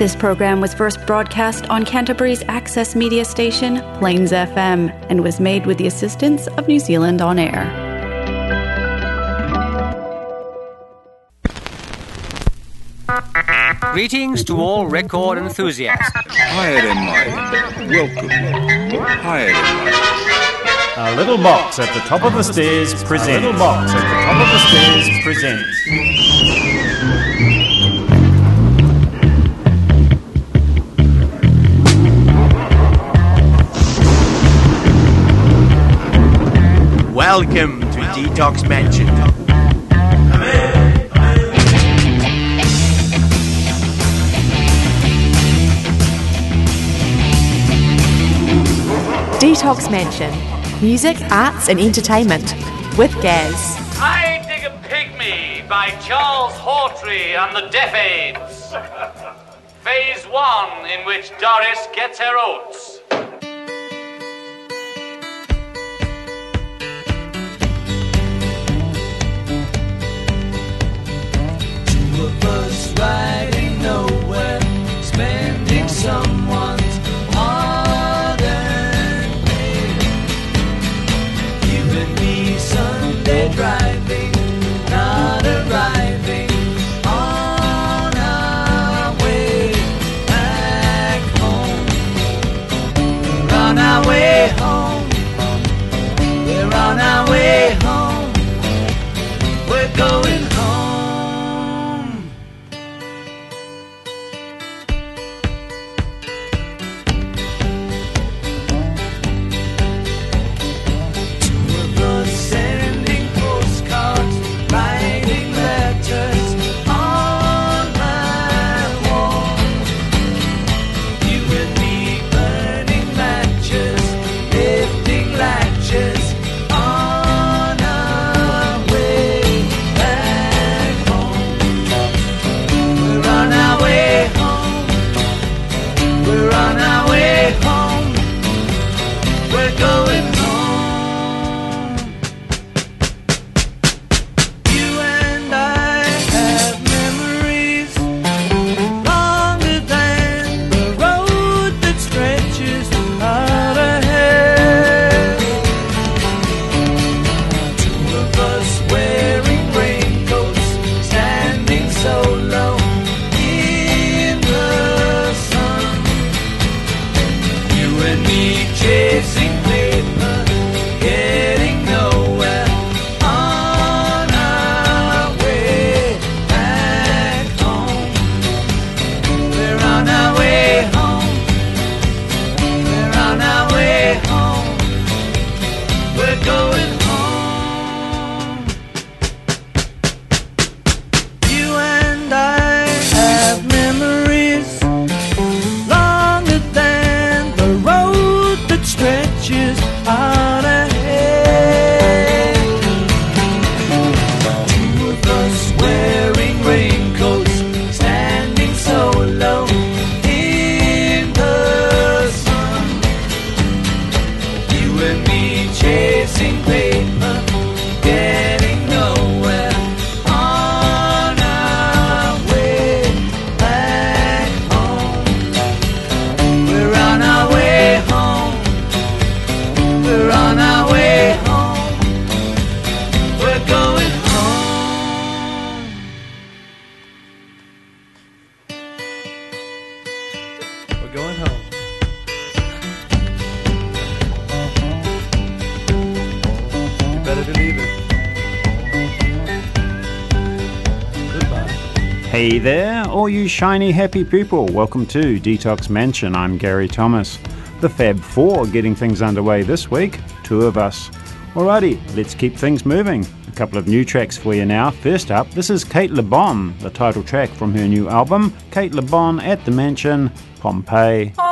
This program was first broadcast on Canterbury's access media station, Plains FM, and was made with the assistance of New Zealand On Air. Greetings to all record enthusiasts. Higher than mine. Welcome. Higher than mine. A little box at the top of the stairs presents. A little box at the top of the stairs presents. Welcome to Detox Mansion. Detox Mansion. Music, arts, and entertainment. With Gaz. I Dig a Pygmy by Charles Hawtrey and the Deaf Aids. Phase one, in which Doris gets her oats. Spending shiny happy people. Welcome to Detox Mansion. I'm Gary Thomas. The Fab Four getting things underway this week. Two of us. Alrighty, let's keep things moving. A couple of new tracks for you now. First up, this is Cate Le Bon, the title track from her new album. Cate Le Bon at the Mansion, Pompeii. Did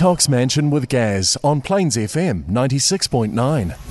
Detox Mansion with Gaz on Plains FM 96.9.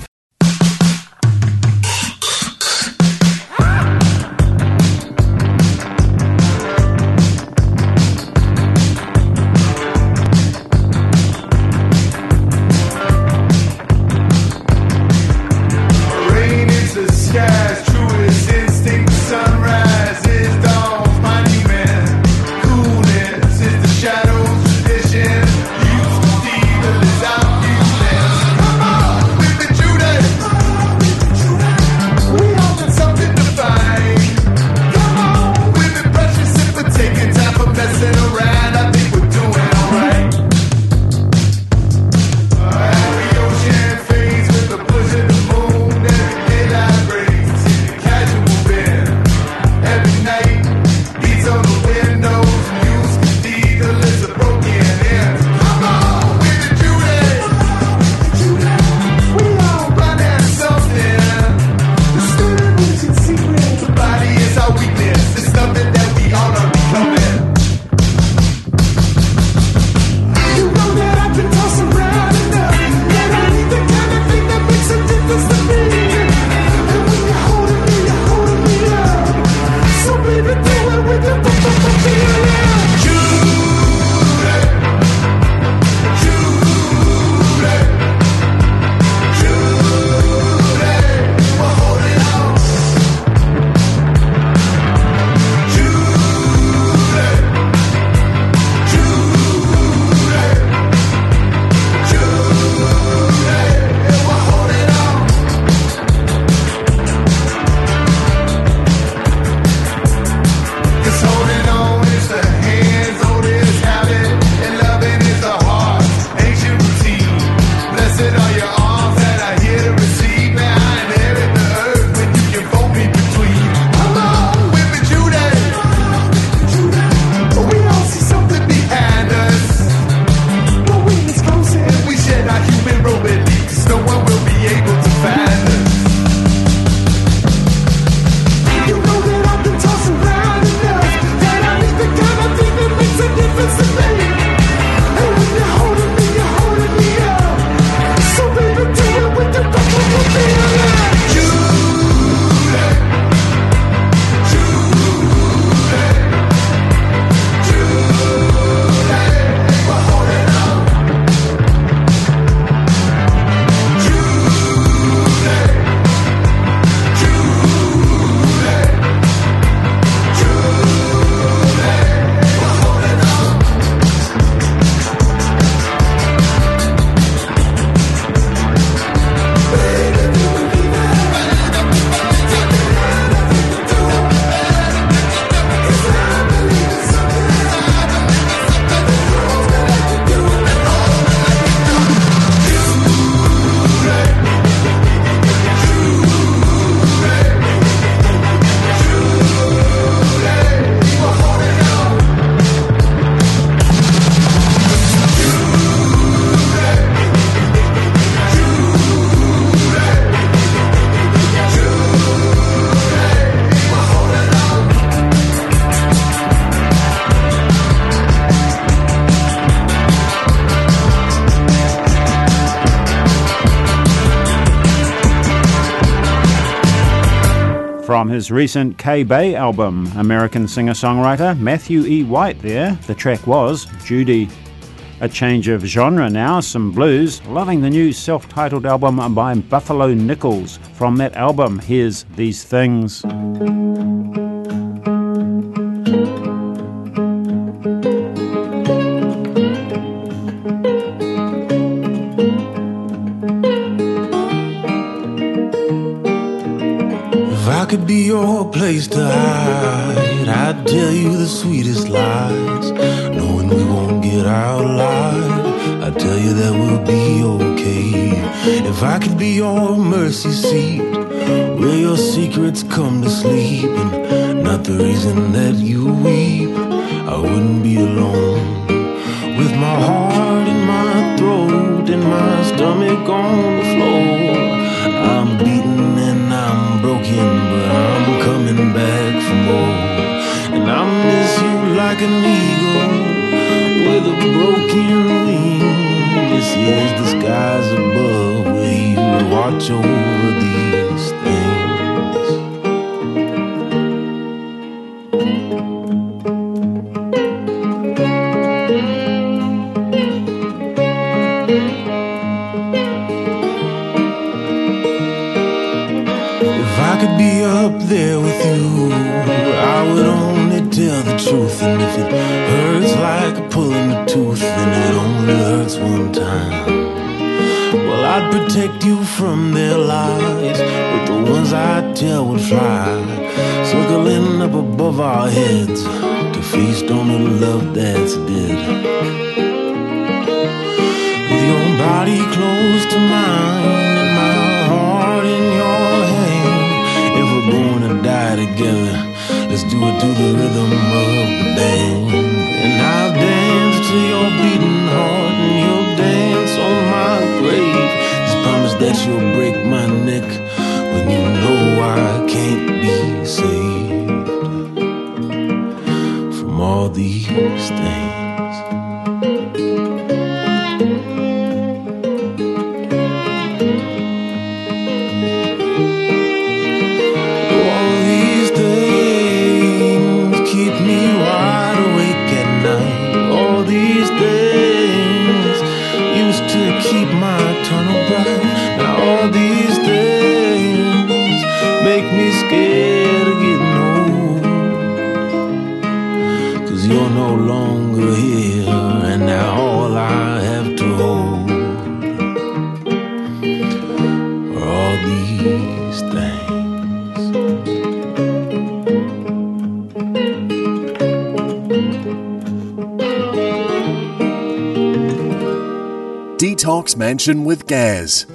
his recent K Bay album, American singer songwriter Matthew E. White there. The track was Judy. A change of genre now, some blues. Loving the new self titled album by Buffalo Nichols. From that album, here's These Things. Place to hide, I'd tell you the sweetest lies. Knowing we won't get out alive, I'd tell you that we'll be okay. If I could be your mercy seat, where your secrets come to sleep, and not the reason that you weep, I wouldn't be alone. With my heart in my throat and my stomach on the floor. I'm beaten and I'm broken, coming back for more. And I miss you like an eagle with a broken wing. This is the skies above where you watch over these Protect you from their lies, but the ones I tell would fly, circling up above our heads to feast on the love that's dead. With your body close to mine and my heart in your hand. If we're born to die together, let's do it to the rhythm of the band. And I'll dance to your beating that you'll break my neck when you know I can't be saved from all these things. All these things keep me wide awake at night. All these things used to keep my tunnel bright. Mansion with Gaz.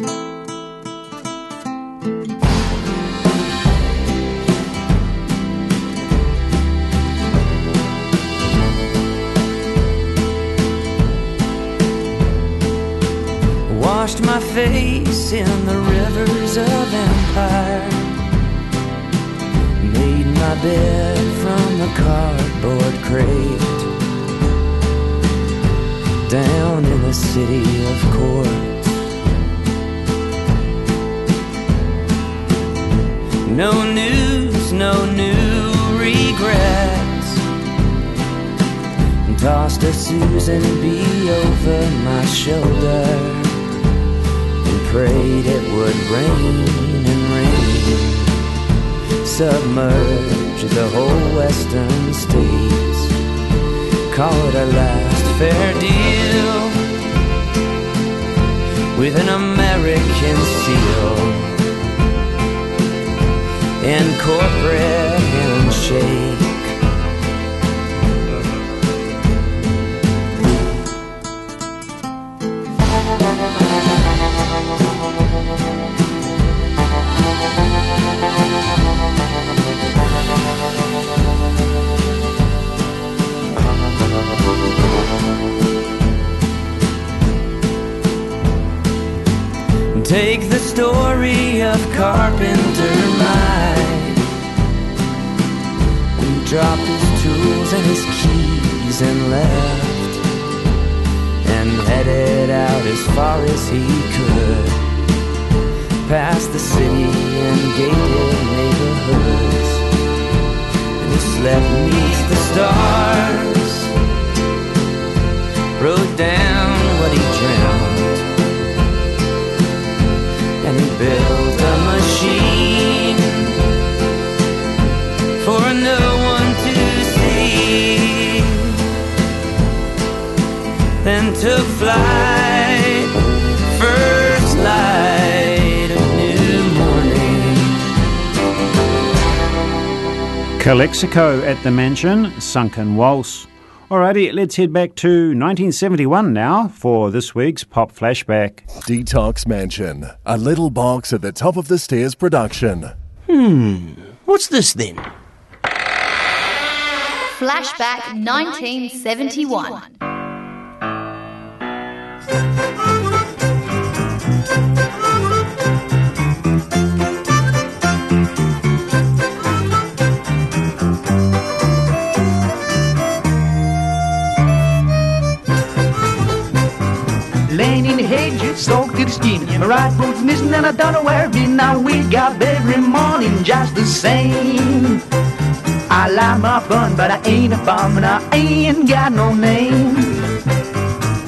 Take the story of Carpenter Mike, who dropped his tools and his keys and left, and headed out as far as he could, past the city and gated neighborhoods. And he slept beneath the stars, wrote down he a machine for no one to see. Then took flight, first light of new morning. Calexico at the Mansion, Sunken Waltz. Alrighty, let's head back to 1971 now for this week's Pop Flashback. Detox Mansion, a little box at the top of the stairs production. Hmm, what's this then? Flashback 1971. Laying in the hedge, soaked to the skin. My right foot's missing and I don't know where it been. Now we got every morning just the same. I like my fun, but I ain't a bum and I ain't got no name.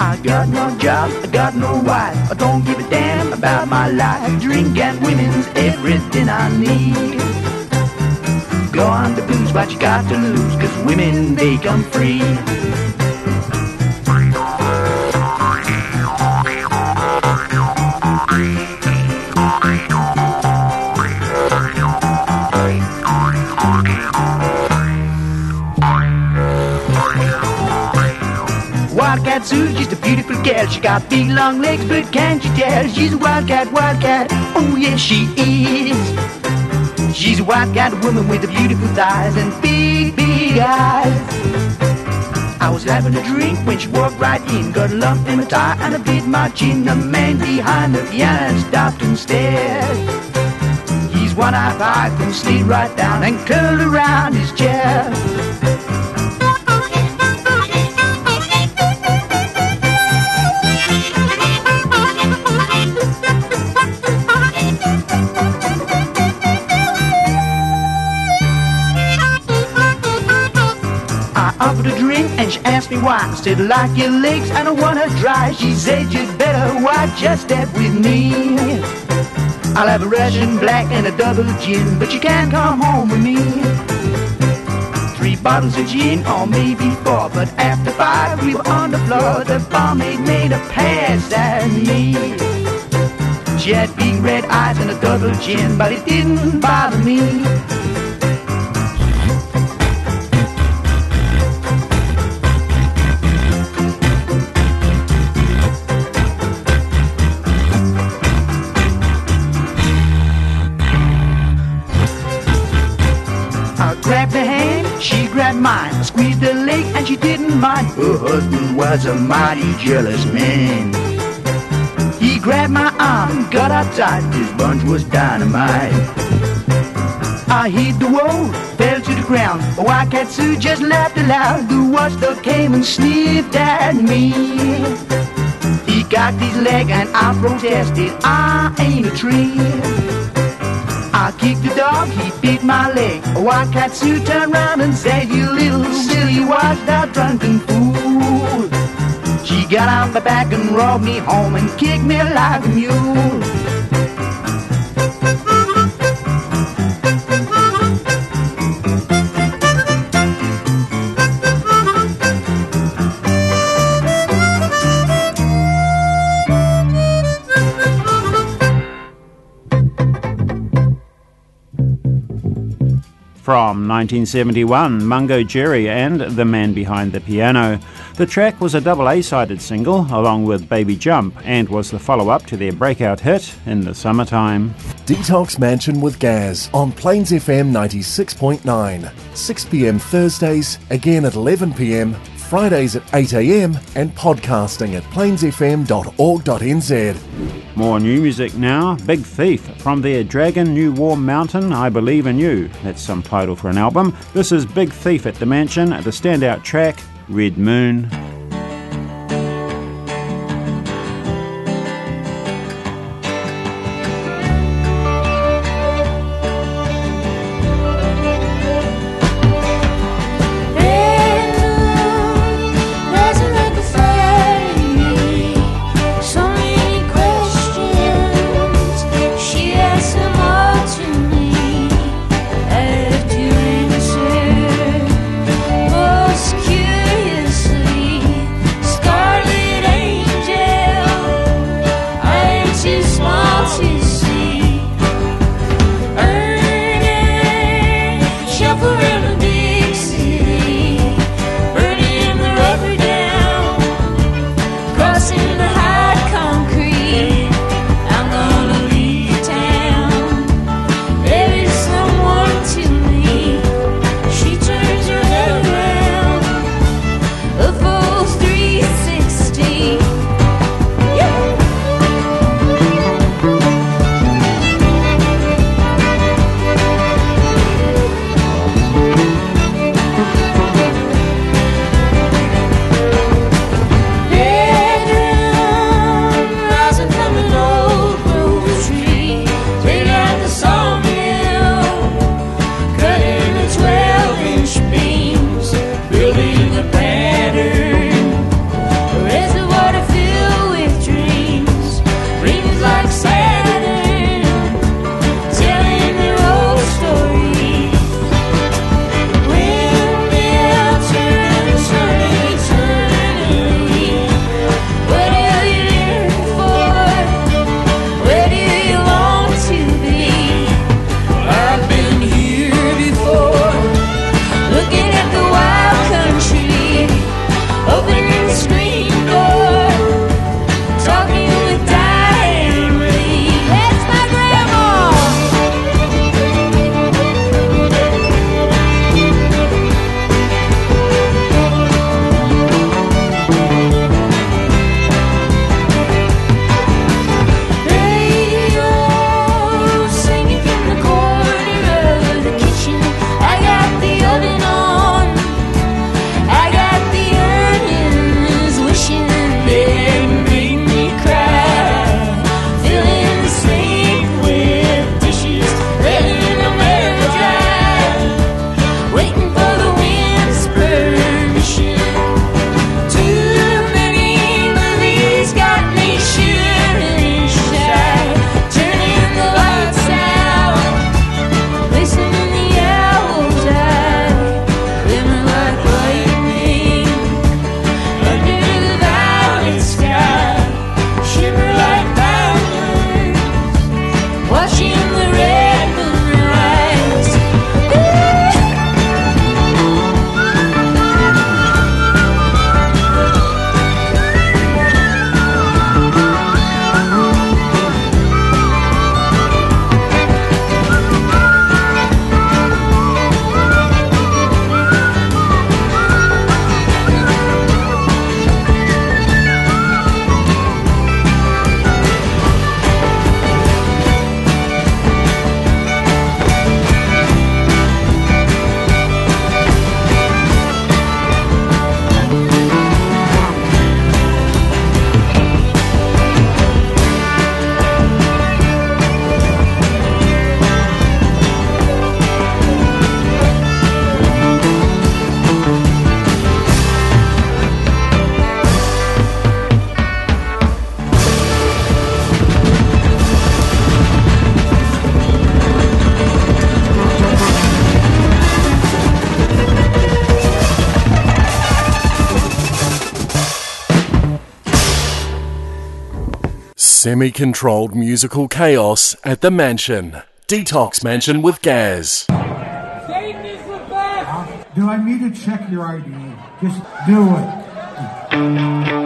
I got no job, I got no wife. I don't give a damn about my life. Drink and women's everything I need. Go on the booze, what you got to lose, cause women, they come free. Girl. She got big long legs, but can't you tell? She's a wildcat, wildcat. Oh yes, she is. She's a wildcat woman with beautiful thighs and big, big eyes. I was having a drink when she walked right in. Got a lump in my tie and I bit my chin. The man behind the piano stopped and stared. He's one-eyed pipe and slid right down and curled around his chair. And she asked me why. I said, like your legs, I don't wanna dry. She said, you'd better watch your step with me. I'll have a Russian black and a double gin, but you can't come home with me. Three bottles of gin, or maybe four, but after five we were on the floor. The barmaid made a pass at me. She had big red eyes and a double chin, but it didn't bother me. Her husband was a mighty jealous man. He grabbed my arm, got out tight. This bunch was dynamite. I hit the wall, fell to the ground. Oh, Cat Sue just laughed aloud. The watchdog came and sniffed at me. He cocked his leg and I protested. I ain't a tree. I kicked the dog, he bit my leg. A white cat Sue turned round and said, You little silly washed out drunken fool. She got on my back and rolled me home and kicked me like a mule. From 1971, Mungo Jerry and The Man Behind the Piano. The track was a double A sided single along with Baby Jump and was the follow up to their breakout hit in the summertime. Detox Mansion with Gaz on Plains FM 96.9. 6 pm Thursdays, again at 11 pm, Fridays at 8 am, and podcasting at plainsfm.org.nz. More new music now. Big Thief from their Dragon New Warm Mountain, I Believe in You. That's some title for an album. This is Big Thief at the Mansion, the standout track, Red Moon. Semi controlled musical chaos at the mansion. Detox Mansion with Gaz. Do I need to check your ID? Just do it.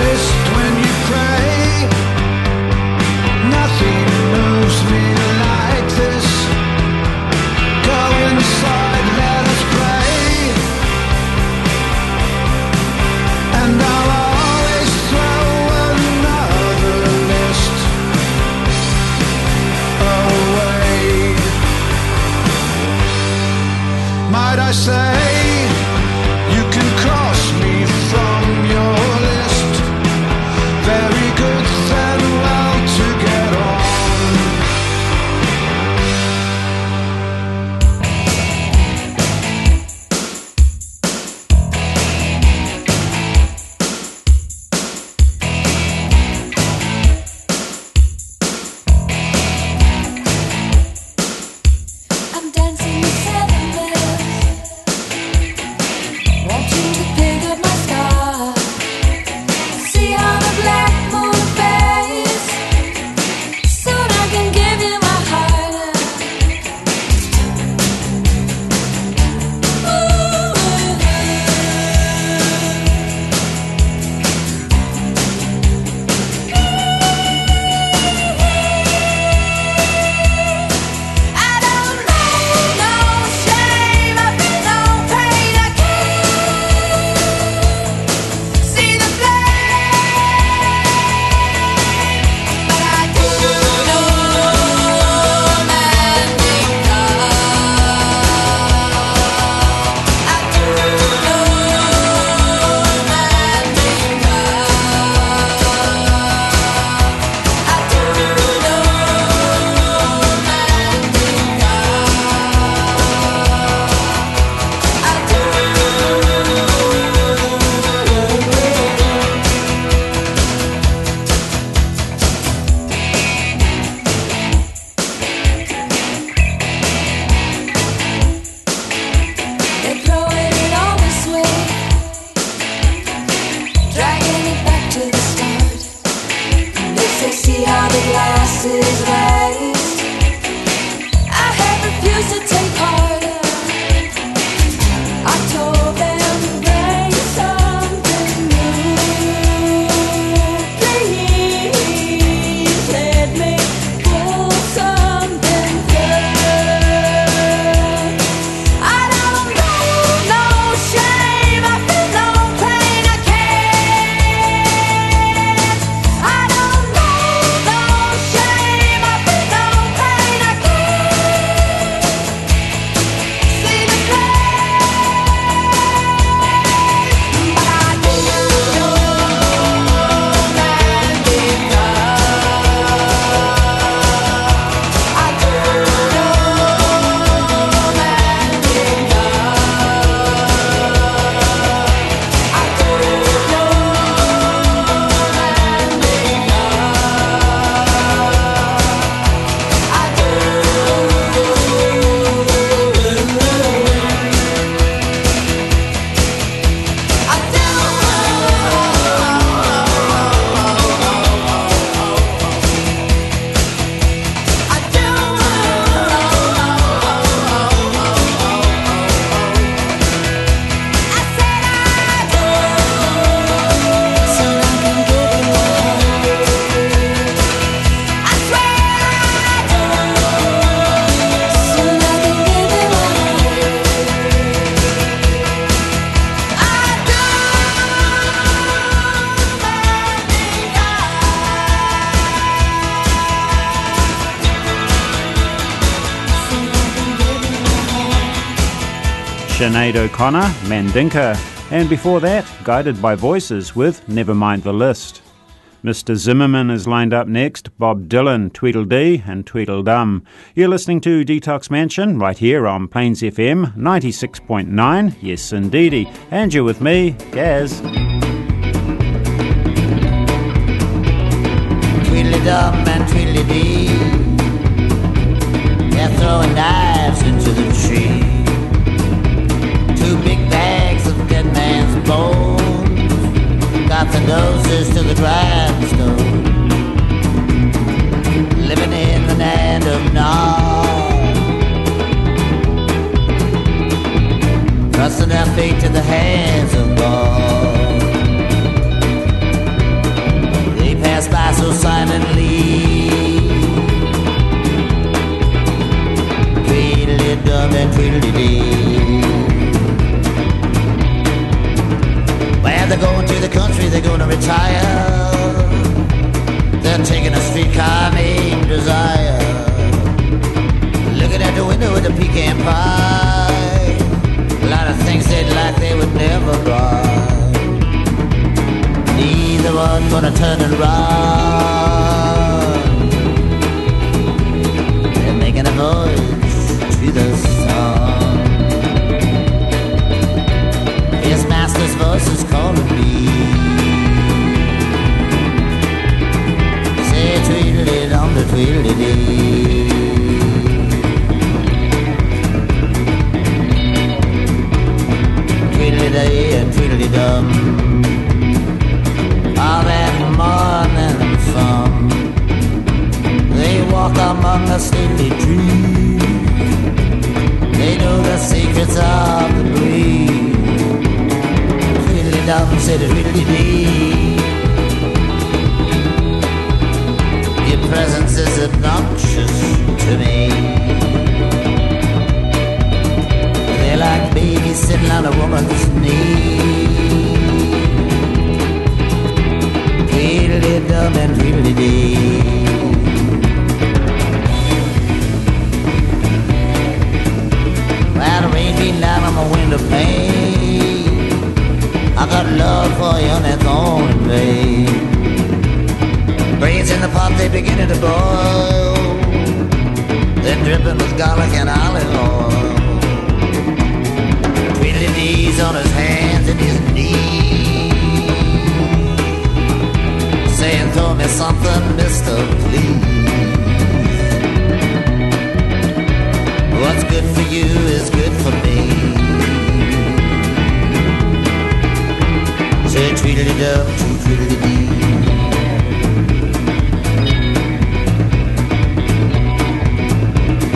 veces Sinead O'Connor, Mandinka, and before that, Guided by Voices with Never Mind the List. Mr. Zimmerman is lined up next, Bob Dylan, Tweedledee and Tweedledum. You're listening to Detox Mansion right here on Plains FM 96.9, yes indeedy, and you're with me, Gaz. Tweedledum and Tweedledee. They're throwing knives into the tree. The noses to the grindstone. Living in the land of Nod. Trusting their fate to the hands of God. They pass by so silently. Tweedly dum and tweedly. They're going to the country, they're going to retire. They're taking a streetcar named Desire. Looking at the window with a pecan pie. A lot of things they'd like they would never buy. Neither one gonna turn and run. They're making a voice to the sun. Voice is calling me. Say tweedly dum the tweedly dee. Tweedly day and tweedly dum. All that morning sun. They walk among the stately trees. They know the secrets of the breeze. Tweedly dum, say the tweedly dee. Your presence is obnoxious to me. They're like babies sitting on a woman's knee. Tweedly dum and tweedly dee. Well, the rain on my window pane. I got love for you and on in vain. Brains in the pot, they beginning to boil. They're dripping with garlic and olive oil. Tweedly Dee's on his hands and his knees. Saying, throw me something, mister, please. What's good for you is good for me. Say tweedly dum, tweedly dee.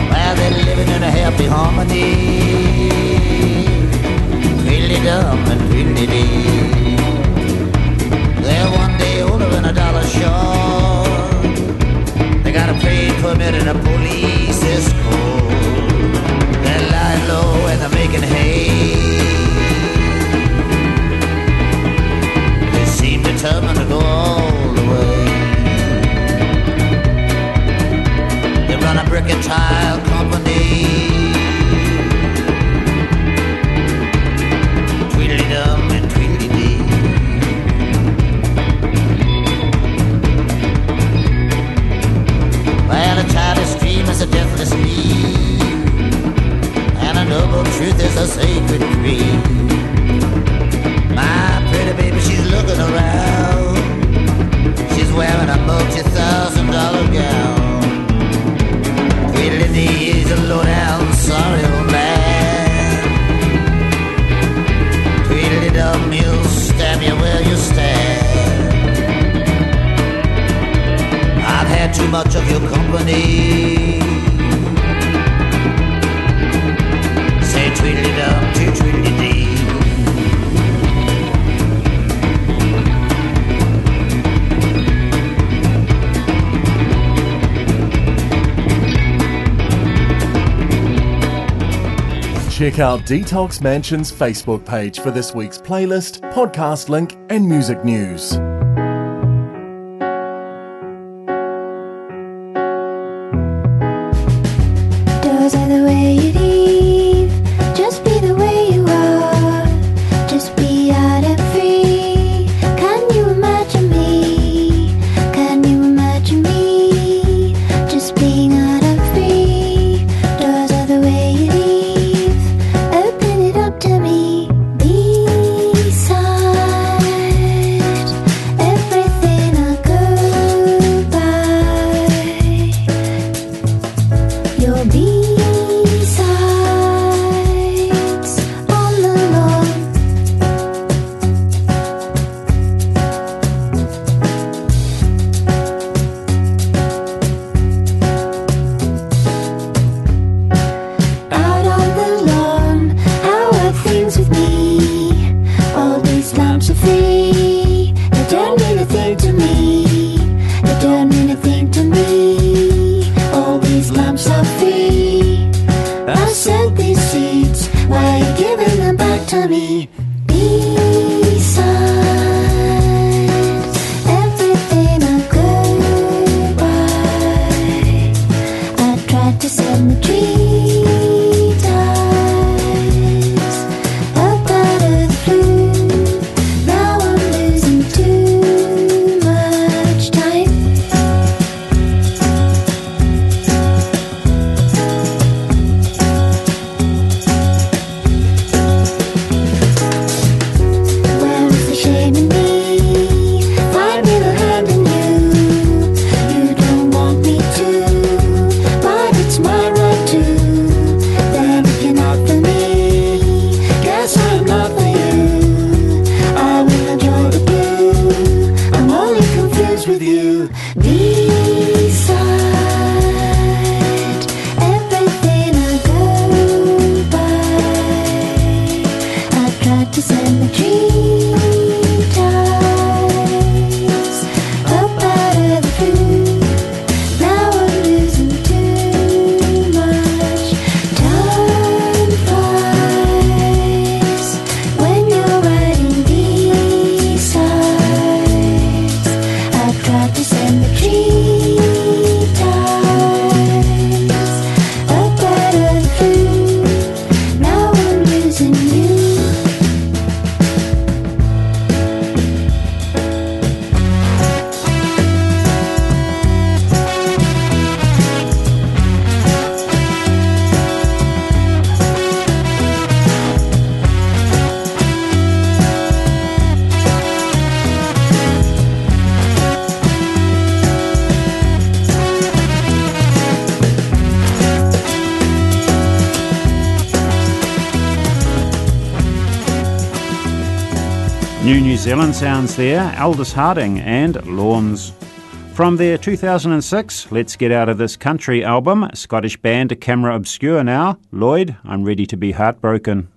Well, they're living in a happy harmony. Tweedly dum and tweedly dee. They're one day older than a dollar short. They got a plane permit and a police escort. They're lying low and they're making hay. Determined to go all the way. They run a brick and tile company. Tweedly dum and tweedly dee. Well, a childish dream is a deathless sleep, and a noble truth is a sacred creed. Baby, she's looking around. She's wearing a multi-thousand dollar gown. Dee is a low-down, sorry old man. Tweedly dum, you'll stab you where you stand. I've had too much of your company. Check out Detox Mansion's Facebook page for this week's playlist, podcast link, and music news. New New Zealand sounds there, Aldous Harding and Lawns. From their 2006 Let's Get Out of This Country album, Scottish band Camera Obscura now, Lloyd, I'm Ready to Be Heartbroken.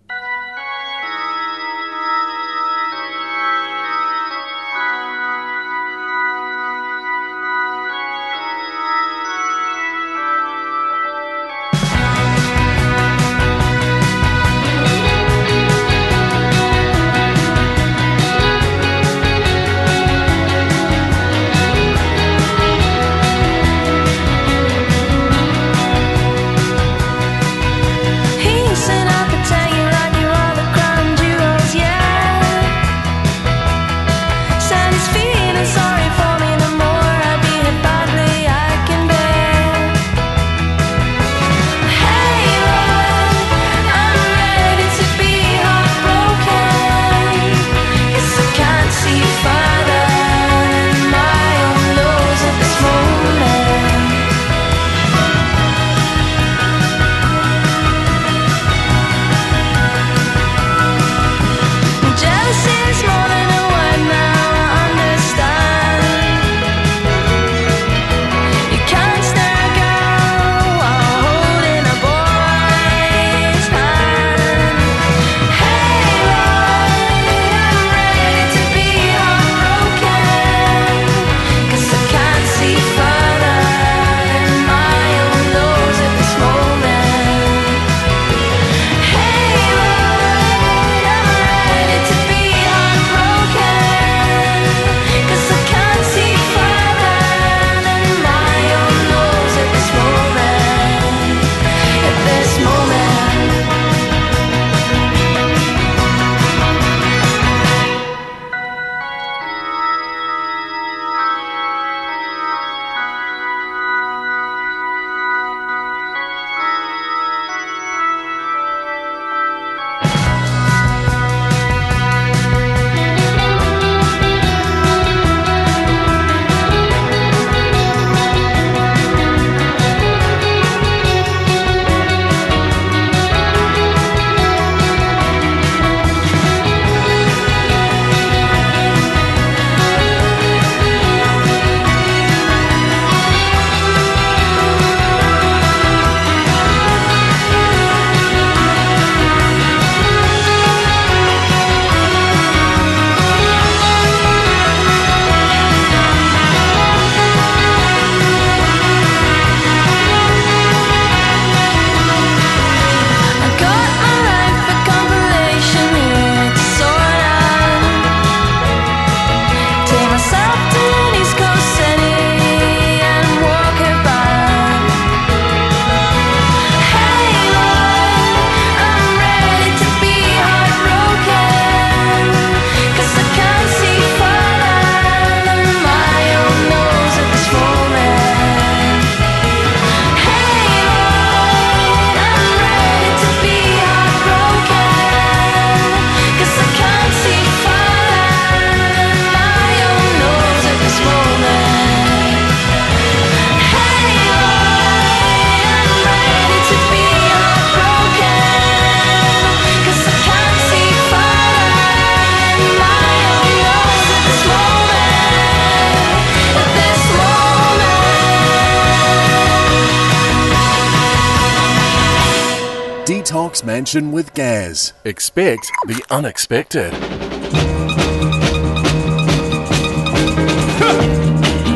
Mansion with Gaz. Expect the unexpected.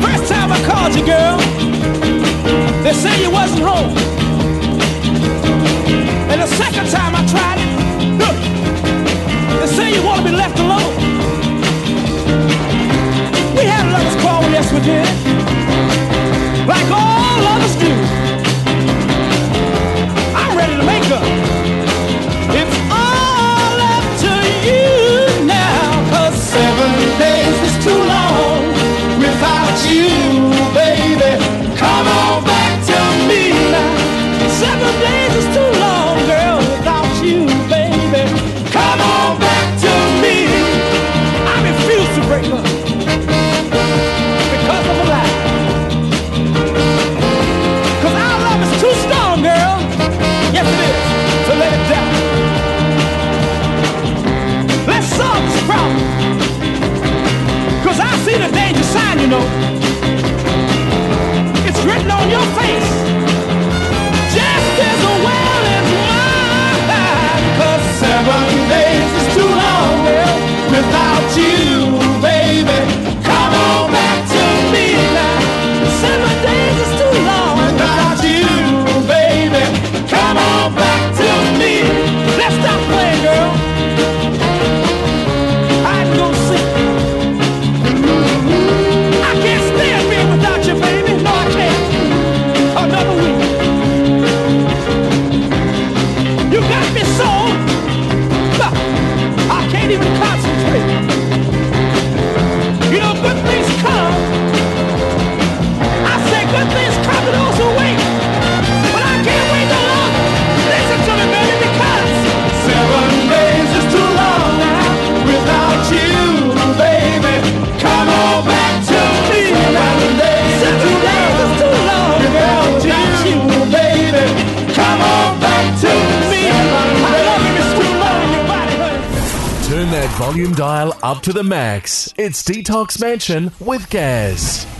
First time I called you, girl, they said you wasn't home. And the second time I tried it, they say you want to be left alone. We had a lovers' quarrel, yes we did. volume dial up to the max. It's Detox Mansion with Gaz.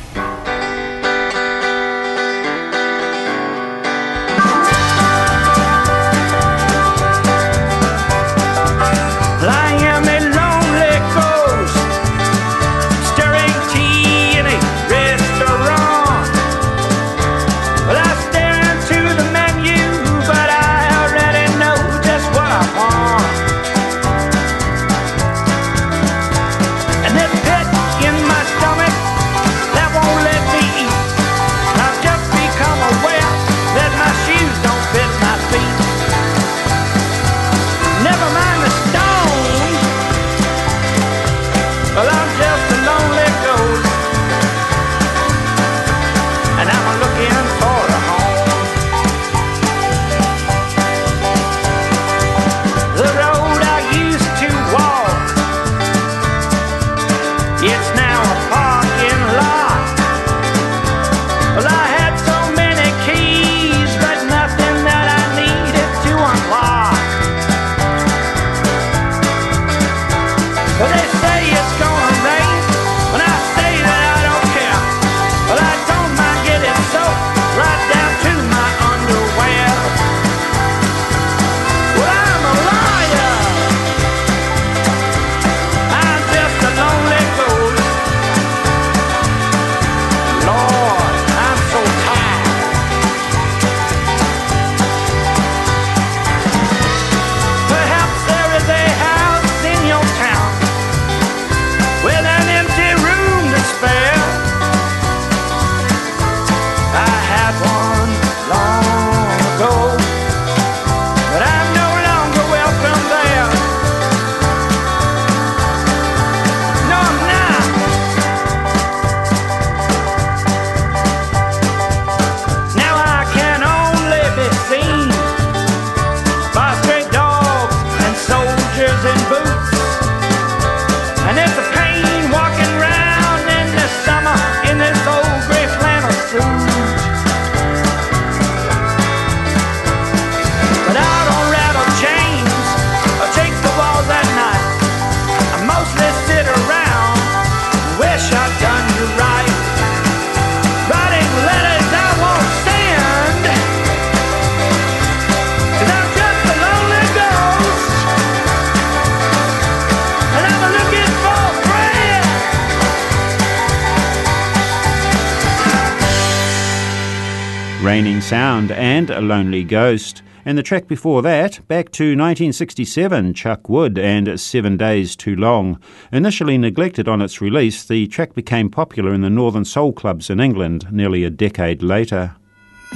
Sound and A Lonely Ghost. And the track before that, back to 1967, Chuck Wood and Seven Days Too Long. Initially neglected on its release, the track became popular in the northern soul clubs in England nearly a decade later.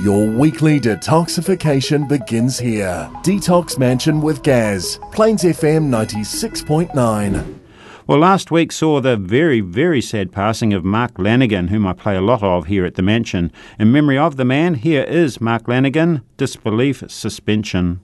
Your weekly detoxification begins here. Detox Mansion with Gaz, Plains FM 96.9. Well, last week saw the very, very sad passing of Mark Lanegan, whom I play a lot of here at the mansion. In memory of the man, here is Mark Lanegan, Disbelief Suspension.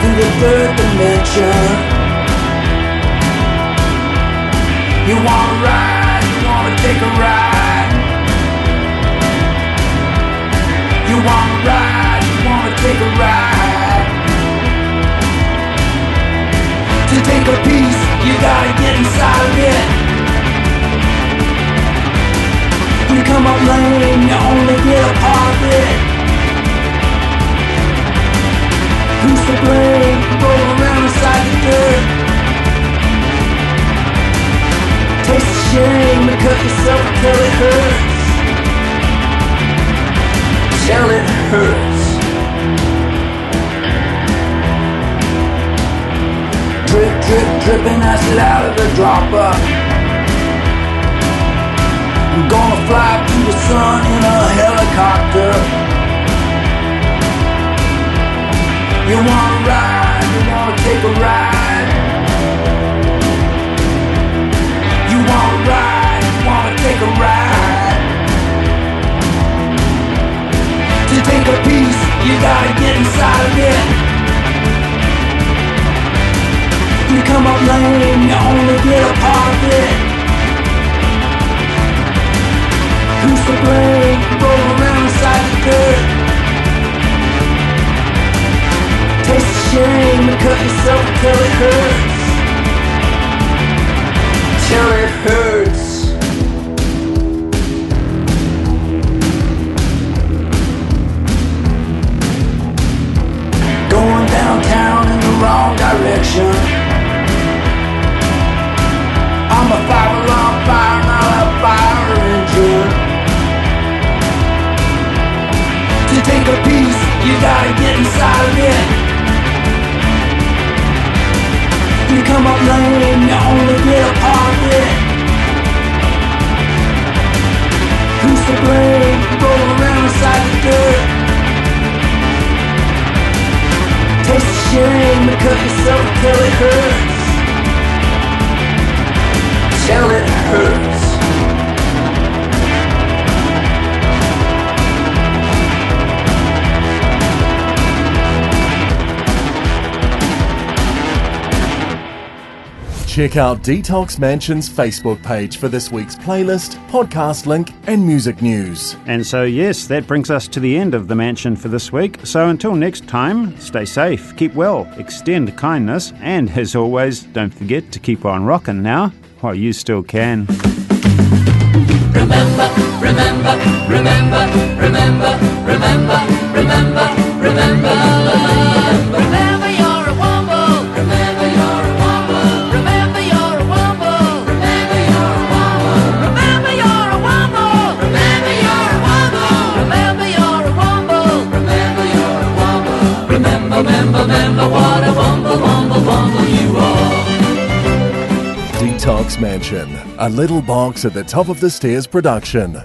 Through the third dimension. You wanna ride, you wanna take a ride. You wanna ride, you wanna take a ride. To take a piece, you gotta get inside of it. You come up lame, you only get a part of it. Who's to blame? Roll around inside the dirt. Taste the shame and cut yourself till it hurts. Till it hurts. Drip, drip, dripping acid out of the dropper. I'm gonna fly to the sun in a helicopter. You wanna ride, you wanna take a ride. You wanna ride, you wanna take a ride. To take a piece, you gotta get inside of it. You come up lame, you only get a part of it. Who's to blame? Roll around inside the dirt. Shame and cut yourself till it hurts. Till it hurts. Going downtown in the wrong direction. I'm a five alarm fire, not a fire engine. To take a piece, you gotta get inside of it. You come up lame, you only get a it. Who's to blame? Roll around inside the dirt. Taste the shame and cut yourself till it hurts. Till it hurts. Check out Detox Mansion's Facebook page for this week's playlist, podcast link, and music news. And so, yes, that brings us to the end of the mansion for this week. So, until next time, stay safe, keep well, extend kindness, and as always, don't forget to keep on rocking now while you still can. Remember, remember, remember, remember, remember, remember, remember. Remember you're Detox Mansion, a little box at the top of the stairs production.